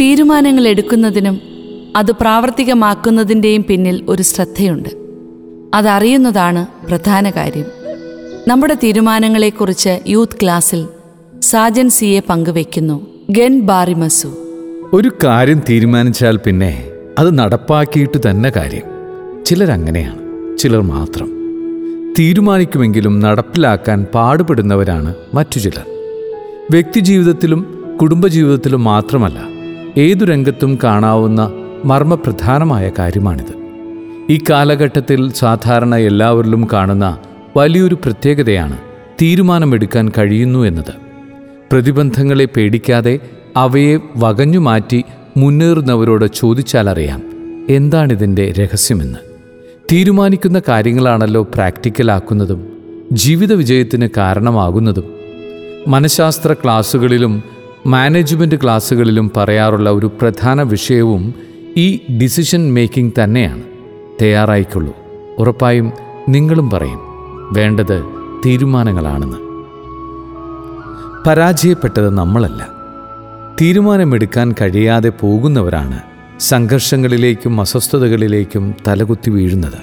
തീരുമാനങ്ങൾ എടുക്കുന്നതിനും അത് പ്രാവർത്തികമാക്കുന്നതിന്റെയും പിന്നിൽ ഒരു ശ്രദ്ധയുണ്ട്. അതറിയുന്നതാണ് പ്രധാന കാര്യം. നമ്മുടെ തീരുമാനങ്ങളെക്കുറിച്ച് യൂത്ത് ക്ലാസ്സിൽ സാജൻ സിയെ പങ്കുവെക്കുന്നു. ഗെൻ ബാറിമസു. ഒരു കാര്യം തീരുമാനിച്ചാൽ പിന്നെ അത് നടപ്പാക്കിയിട്ട് തന്നെ കാര്യം. ചിലരങ്ങനെയാണ് ചിലർ മാത്രം. തീരുമാനിക്കുമെങ്കിലും നടപ്പിലാക്കാൻ പാടുപെടുന്നവരാണ് മറ്റു ചിലർ. വ്യക്തിജീവിതത്തിലും കുടുംബജീവിതത്തിലും മാത്രമല്ല ഏതു രംഗത്തും കാണാവുന്ന മർമ്മപ്രധാനമായ കാര്യമാണിത്. ഈ കാലഘട്ടത്തിൽ സാധാരണ എല്ലാവരിലും കാണുന്ന വലിയൊരു പ്രത്യേകതയാണ് തീരുമാനമെടുക്കാൻ കഴിയുന്നു എന്നത്. പ്രതിബന്ധങ്ങളെ പേടിക്കാതെ അവയെ വകഞ്ഞു മാറ്റി മുന്നേറുന്നവരോട് ചോദിച്ചാലറിയാം എന്താണിതിന്റെ രഹസ്യമെന്ന്. തീരുമാനിക്കുന്ന കാര്യങ്ങളാണല്ലോ പ്രാക്ടിക്കലാക്കുന്നതും ജീവിത വിജയത്തിന് കാരണമാകുന്നതും. മനഃശാസ്ത്ര ക്ലാസ്സുകളിലും മാനേജ്മെന്റ് ക്ലാസ്സുകളിലും പറയാറുള്ള ഒരു പ്രധാന വിഷയവും ഈ ഡിസിഷൻ മേക്കിംഗ് തന്നെയാണ്. തയ്യാറായിക്കൊള്ളൂ. ഉറപ്പായും നിങ്ങളും പറയും. വേണ്ടത് തീരുമാനങ്ങളാണെന്ന്. പരാജയപ്പെട്ടത് നമ്മളല്ല. തീരുമാനമെടുക്കാൻ കഴിയാതെ പോകുന്നവരാണ് സംഘർഷങ്ങളിലേക്കും അസ്വസ്ഥതകളിലേക്കും തലകുത്തി വീഴുന്നത്.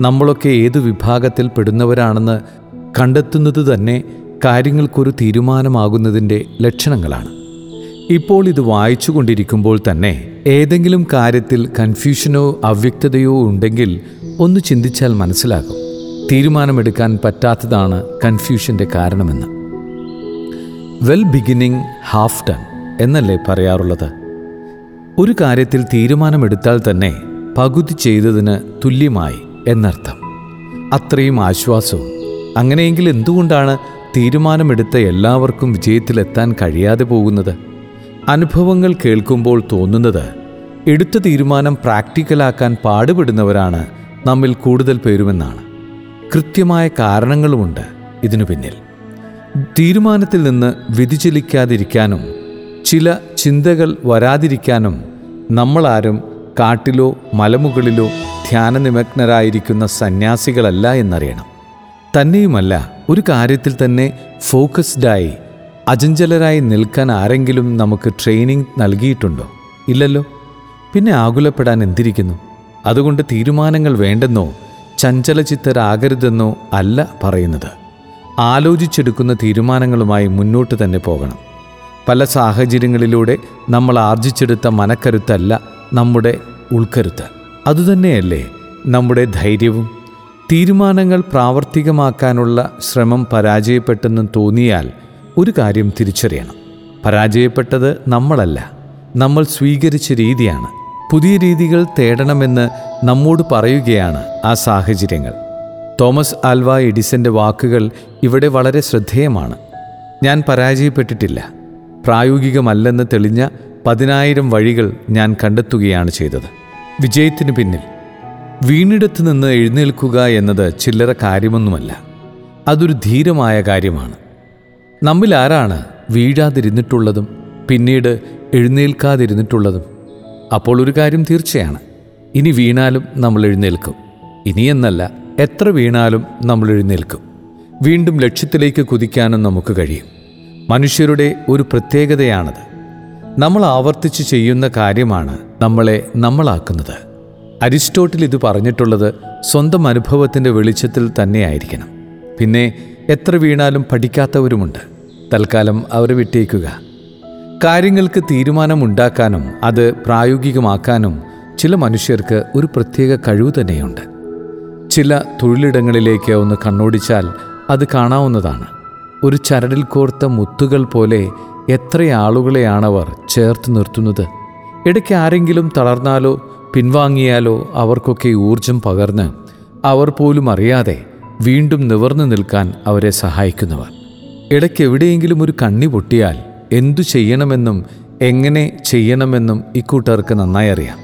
നമ്മളൊക്കെ ഏതു വിഭാഗത്തിൽ പെടുന്നവരാണെന്ന് കണ്ടെത്തുന്നത് തന്നെ കാര്യങ്ങൾക്കൊരു തീരുമാനമാകുന്നതിന്റെ ലക്ഷണങ്ങളാണ്. ഇപ്പോൾ ഇത് വായിച്ചു കൊണ്ടിരിക്കുമ്പോൾ തന്നെ ഏതെങ്കിലും കാര്യത്തിൽ കൺഫ്യൂഷനോ അവ്യക്തതയോ ഉണ്ടെങ്കിൽ ഒന്ന് ചിന്തിച്ചാൽ മനസ്സിലാകും. തീരുമാനമെടുക്കാൻ പറ്റാത്തതാണ് കൺഫ്യൂഷന്റെ കാരണമെന്ന്. വെൽ ബിഗിനിങ് ഹാഫ് ഡൺ എന്നല്ലേ പറയാറുള്ളത്? ഒരു കാര്യത്തിൽ തീരുമാനമെടുത്താൽ തന്നെ പകുതി ചെയ്തതിന് തുല്യമായി എന്നർത്ഥം. അത്രയും ആശ്വാസവും. അങ്ങനെയെങ്കിൽ എന്തുകൊണ്ടാണ് തീരുമാനമെടുത്ത എല്ലാവർക്കും വിജയത്തിലെത്താൻ കഴിയാതെ പോകുന്നത്. അനുഭവങ്ങൾ കേൾക്കുമ്പോൾ തോന്നുന്നത് എടുത്ത തീരുമാനം പ്രാക്ടിക്കലാക്കാൻ പാടുപെടുന്നവരാണ് നമ്മിൽ കൂടുതൽ പേരുമെന്നാണ്. കൃത്യമായ കാരണങ്ങളുമുണ്ട് ഇതിനു പിന്നിൽ. തീരുമാനത്തിൽ നിന്ന് വ്യതിചലിക്കാതിരിക്കാനും ചില ചിന്തകൾ വരാതിരിക്കാനും നമ്മളാരും കാട്ടിലോ മലമുകളിലോ ധ്യാനനിമഗ്നരായിരിക്കുന്ന സന്യാസികളല്ല എന്നറിയണം. തന്നെയുമല്ല ഒരു കാര്യത്തിൽ തന്നെ ഫോക്കസ്ഡായി അചഞ്ചലരായി നിൽക്കാൻ ആരെങ്കിലും നമുക്ക് ട്രെയിനിങ് നൽകിയിട്ടുണ്ടോ? ഇല്ലല്ലോ. പിന്നെ ആകുലപ്പെടാൻ എന്തിരിക്കുന്നു? അതുകൊണ്ട് തീരുമാനങ്ങൾ വേണ്ടെന്നോ ചഞ്ചലചിത്തരാകരുതെന്നോ അല്ല പറയുന്നത്. ആലോചിച്ചെടുക്കുന്ന തീരുമാനങ്ങളുമായി മുന്നോട്ട് തന്നെ പോകണം. പല സാഹചര്യങ്ങളിലൂടെ നമ്മൾ ആർജിച്ചെടുത്ത മനക്കരുത്തല്ല നമ്മുടെ ഉൾക്കരുത്ത്. അതുതന്നെയല്ലേ നമ്മുടെ ധൈര്യവും? തീരുമാനങ്ങൾ പ്രാവർത്തികമാക്കാനുള്ള ശ്രമം പരാജയപ്പെട്ടെന്ന് തോന്നിയാൽ ഒരു കാര്യം തിരിച്ചറിയണം. പരാജയപ്പെട്ടത് നമ്മളല്ല. നമ്മൾ സ്വീകരിച്ച രീതിയാണ്. പുതിയ രീതികൾ തേടണമെന്ന് നമ്മോട് പറയുകയാണ് ആ സാഹചര്യങ്ങൾ. തോമസ് ആൽവ എഡിസന്റെ വാക്കുകൾ ഇവിടെ വളരെ ശ്രദ്ധേയമാണ്. ഞാൻ പരാജയപ്പെട്ടിട്ടില്ല. പ്രായോഗികമല്ലെന്ന് തെളിഞ്ഞ പതിനായിരം വഴികൾ ഞാൻ കണ്ടെത്തുകയാണ് ചെയ്തത്. വിജയത്തിന് പിന്നിൽ വീണിടത്ത് നിന്ന് എഴുന്നേൽക്കുക എന്നത് ചില്ലറ കാര്യമൊന്നുമല്ല. അതൊരു ധീരമായ കാര്യമാണ്. നമ്മിൽ ആരാണ് വീഴാതിരുന്നിട്ടുള്ളതും പിന്നീട് എഴുന്നേൽക്കാതിരുന്നിട്ടുള്ളതും? അപ്പോൾ ഒരു കാര്യം തീർച്ചയാണ്. ഇനി വീണാലും നമ്മൾ എഴുന്നേൽക്കും. ഇനിയെന്നല്ല എത്ര വീണാലും നമ്മൾ എഴുന്നേൽക്കും. വീണ്ടും ലക്ഷ്യത്തിലേക്ക് കുതിക്കാനും നമുക്ക് കഴിയും. മനുഷ്യരുടെ ഒരു പ്രത്യേകതയാണത്. നമ്മൾ ആവർത്തിച്ച് ചെയ്യുന്ന കാര്യമാണ് നമ്മളെ നമ്മളാക്കുന്നത്. അരിസ്റ്റോട്ടിൽ ഇത് പറഞ്ഞിട്ടുള്ളത് സ്വന്തം അനുഭവത്തിന്റെ വെളിച്ചത്തിൽ തന്നെയായിരിക്കണം. പിന്നെ എത്ര വീണാലും പഠിക്കാത്തവരുമുണ്ട്. തൽക്കാലം അവരെ വിട്ടേക്കുക. കാര്യങ്ങൾക്ക് തീരുമാനമുണ്ടാക്കാനും അത് പ്രായോഗികമാക്കാനും ചില മനുഷ്യർക്ക് ഒരു പ്രത്യേക കഴിവ് തന്നെയുണ്ട്. ചില തൊഴിലിടങ്ങളിലേക്ക് ഒന്ന് കണ്ണോടിച്ചാൽ അത് കാണാവുന്നതാണ്. ഒരു ചരടിൽ കോർത്ത മുത്തുകൾ പോലെ എത്ര ആളുകളെയാണവർ ചേർത്ത് നിർത്തുന്നത്? ഇടയ്ക്ക് ആരെങ്കിലും തളർന്നാലോ പിൻവാങ്ങിയാലോ അവർക്കൊക്കെ ഊർജം പകർന്ന് അവർ പോലും അറിയാതെ വീണ്ടും നിവർന്നു നിൽക്കാൻ അവരെ സഹായിക്കുന്നവർ. ഇടയ്ക്ക് എവിടെയെങ്കിലും ഒരു കണ്ണി പൊട്ടിയാൽ എന്തു ചെയ്യണമെന്നും എങ്ങനെ ചെയ്യണമെന്നും ഇക്കൂട്ടർക്ക് നന്നായി അറിയാം.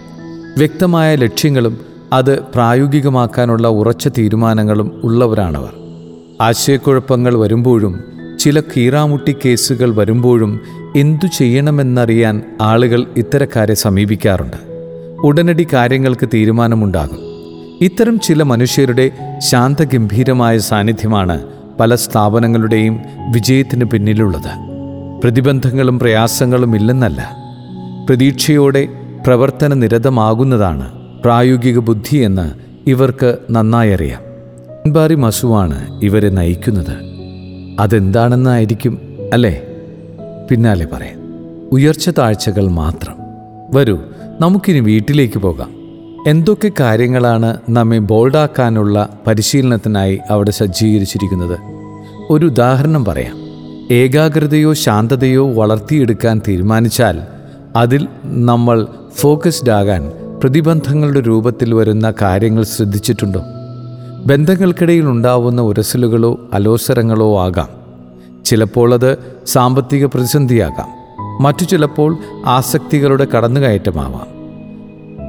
വ്യക്തമായ ലക്ഷ്യങ്ങളും അത് പ്രായോഗികമാക്കാനുള്ള ഉറച്ച തീരുമാനങ്ങളും ഉള്ളവരാണവർ. ആശയക്കുഴപ്പങ്ങൾ വരുമ്പോഴും ചില കീറാമുട്ടി കേസുകൾ വരുമ്പോഴും എന്തു ചെയ്യണമെന്നറിയാൻ ആളുകൾ ഇത്തരക്കാരെ സമീപിക്കാറുണ്ട്. ഉടനടി കാര്യങ്ങൾക്ക് തീരുമാനമുണ്ടാകും. ഇത്തരം ചില മനുഷ്യരുടെ ശാന്തഗംഭീരമായ സാന്നിധ്യമാണ് പല സ്ഥാപനങ്ങളുടെയും വിജയത്തിന് പിന്നിലുള്ളത്. പ്രതിബന്ധങ്ങളും പ്രയാസങ്ങളും ഇല്ലെന്നല്ല. പ്രതീക്ഷയോടെ പ്രവർത്തന നിരതമാകുന്നതാണ് പ്രായോഗിക ബുദ്ധി എന്ന് ഇവർക്ക് നന്നായി അറിയാം. അൻബാരി മസുവാണ് ഇവരെ നയിക്കുന്നത്. അതെന്താണെന്നായിരിക്കും അല്ലേ? പിന്നാലെ പറയാം. ഉയർച്ച താഴ്ചകൾ മാത്രം. വരൂ നമുക്കിനി വീട്ടിലേക്ക് പോകാം. എന്തൊക്കെ കാര്യങ്ങളാണ് നമ്മെ ബോൾഡാക്കാനുള്ള പരിശീലനത്തിനായി അവിടെ സജ്ജീകരിച്ചിരിക്കുന്നത്? ഒരു ഉദാഹരണം പറയാം. ഏകാഗ്രതയോ ശാന്തതയോ വളർത്തിയെടുക്കാൻ തീരുമാനിച്ചാൽ അതിൽ നമ്മൾ ഫോക്കസ്ഡ് ആകാൻ പ്രതിബന്ധങ്ങളുടെ രൂപത്തിൽ വരുന്ന കാര്യങ്ങൾ ശ്രദ്ധിച്ചിട്ടുണ്ടോ? ബന്ധങ്ങൾക്കിടയിൽ ഉണ്ടാവുന്ന ഉരസലുകളോ അലോസരങ്ങളോ ആകാം. ചിലപ്പോൾ അത് സാമ്പത്തിക പ്രതിസന്ധിയാകാം. മറ്റു ചിലപ്പോൾ ആസക്തികളുടെ കടന്നുകയറ്റമാവാം.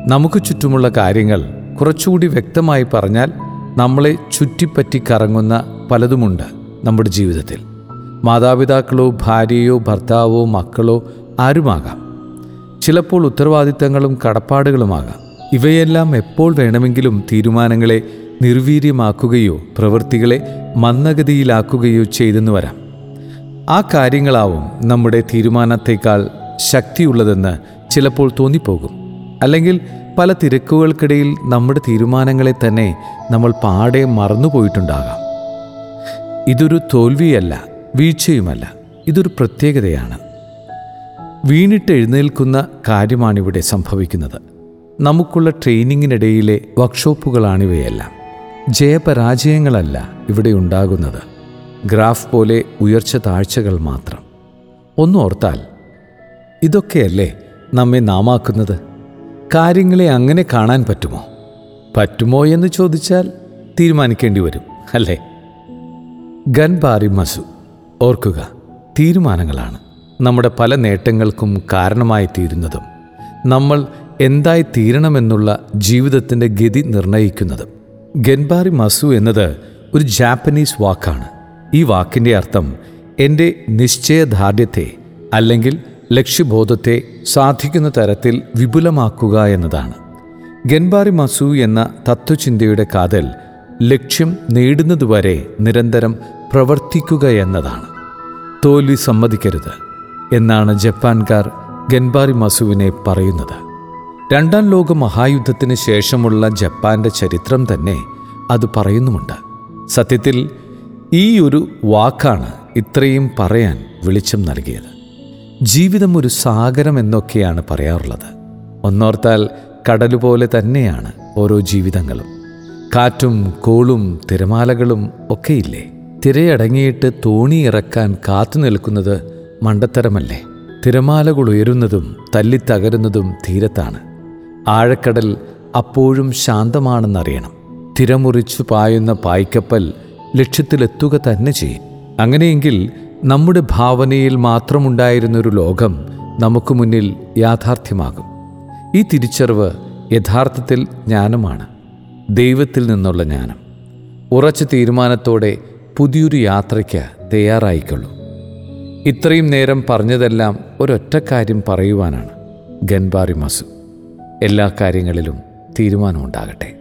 നമുക്ക് ചുറ്റുമുള്ള കാര്യങ്ങൾ കുറച്ചുകൂടി വ്യക്തമായി പറഞ്ഞാൽ നമ്മളെ ചുറ്റിപ്പറ്റി കറങ്ങുന്ന പലതുമുണ്ട് നമ്മുടെ ജീവിതത്തിൽ. മാതാപിതാക്കളോ ഭാര്യയോ ഭർത്താവോ മക്കളോ ആരുമാകാം. ചിലപ്പോൾ ഉത്തരവാദിത്തങ്ങളും കടപ്പാടുകളുമാകാം. ഇവയെല്ലാം എപ്പോൾ വേണമെങ്കിലും തീരുമാനങ്ങളെ നിർവീര്യമാക്കുകയോ പ്രവൃത്തികളെ മന്ദഗതിയിലാക്കുകയോ ചെയ്തെന്ന് വരാം. ആ കാര്യങ്ങളാവും നമ്മുടെ തീരുമാനത്തേക്കാൾ ശക്തിയുള്ളതെന്ന് ചിലപ്പോൾ തോന്നിപ്പോകും. അല്ലെങ്കിൽ പല തിരക്കുകൾക്കിടയിൽ നമ്മുടെ തീരുമാനങ്ങളെ തന്നെ നമ്മൾ പാടെ മറന്നുപോയിട്ടുണ്ടാകാം. ഇതൊരു തോൽവിയല്ല വീഴ്ചയുമല്ല ഇതൊരു പ്രത്യേകതയാണ്. വീണിട്ട് എഴുന്നേൽക്കുന്ന കാര്യമാണിവിടെ സംഭവിക്കുന്നത്. നമുക്കുള്ള ട്രെയിനിങ്ങിനിടയിലെ വർക്ക്ഷോപ്പുകളാണിവയെല്ലാം. ജയപരാജയങ്ങളല്ല ഇവിടെ ഉണ്ടാകുന്നത്. ഗ്രാഫ് പോലെ ഉയർച്ച താഴ്ചകൾ മാത്രം. ഒന്നോർത്താൽ ഇതൊക്കെയല്ലേ നമ്മെ നാമാക്കുന്നത്? കാര്യങ്ങളെ അങ്ങനെ കാണാൻ പറ്റുമോ? പറ്റുമോ എന്ന് ചോദിച്ചാൽ തീരുമാനിക്കേണ്ടി വരും അല്ലേ? ഗൻബാരി മസു ഓർക്കുക തീരുമാനങ്ങളാണ് നമ്മുടെ പല നേട്ടങ്ങൾക്കും കാരണമായി തീരുന്നതും നമ്മൾ എന്തായി തീരണമെന്നുള്ള ജീവിതത്തിന്റെ ഗതി നിർണയിക്കുന്നതും. ഗൻബാറി മസു എന്നത് ഒരു ജാപ്പനീസ് വാക്കാണ്. ഈ വാക്കിന്റെ അർത്ഥം എന്റെ നിശ്ചയദാർഢ്യത്തെ അല്ലെങ്കിൽ ലക്ഷ്യബോധത്തെ സാധിക്കുന്ന തരത്തിൽ വിപുലമാക്കുക എന്നതാണ്. ഗൻബാറി മസു എന്ന തത്വചിന്തയുടെ കാതൽ ലക്ഷ്യം നേടുന്നതുവരെ നിരന്തരം പ്രവർത്തിക്കുക എന്നതാണ്. തോൽവി സമ്മതിക്കരുത് എന്നാണ് ജപ്പാൻകാർ ഗൻബാറി മസുവിനെ പറയുന്നത്. രണ്ടാം ലോക മഹായുദ്ധത്തിന് ശേഷമുള്ള ജപ്പാന്റെ ചരിത്രം തന്നെ അത് പറയുന്നുമുണ്ട്. സത്യത്തിൽ ഈ ഒരു വാക്കാണ് ഇത്രയും പറയാൻ വെളിച്ചം നൽകിയത്. ജീവിതം ഒരു സാഗരം എന്നൊക്കെയാണ് പറയാറുള്ളത്. ഒന്നോർത്താൽ കടലുപോലെ തന്നെയാണ് ഓരോ ജീവിതങ്ങളും. കാറ്റും കോളും തിരമാലകളും ഒക്കെയില്ലേ? തിരയടങ്ങിയിട്ട് തോണി ഇറക്കാൻ കാത്തു നിൽക്കുന്നത് മണ്ടത്തരമല്ലേ? തിരമാലകൾ ഉയരുന്നതും തല്ലിത്തകരുന്നതും തീരത്താണ്. ആഴക്കടൽ അപ്പോഴും ശാന്തമാണെന്നറിയണം. തിരമുറിച്ചു പായുന്ന പായ്ക്കപ്പൽ ലക്ഷ്യത്തിലെത്തുക തന്നെ ചെയ്യും. അങ്ങനെയെങ്കിൽ നമ്മുടെ ഭാവനയിൽ മാത്രമുണ്ടായിരുന്നൊരു ലോകം നമുക്ക് മുന്നിൽ യാഥാർത്ഥ്യമാകും. ഈ തിരിച്ചറിവ് യഥാർത്ഥത്തിൽ ജ്ഞാനമാണ് ദൈവത്തിൽ നിന്നുള്ള ജ്ഞാനം. ഉറച്ച തീരുമാനത്തോടെ പുതിയൊരു യാത്രയ്ക്ക് തയ്യാറായിക്കൊള്ളൂ. ഇത്രയും നേരം പറഞ്ഞതെല്ലാം ഒരൊറ്റ കാര്യം പറയുവാനാണ് ഗൻബാറി മസു. എല്ലാ കാര്യങ്ങളിലും തീരുമാനമുണ്ടാകട്ടെ.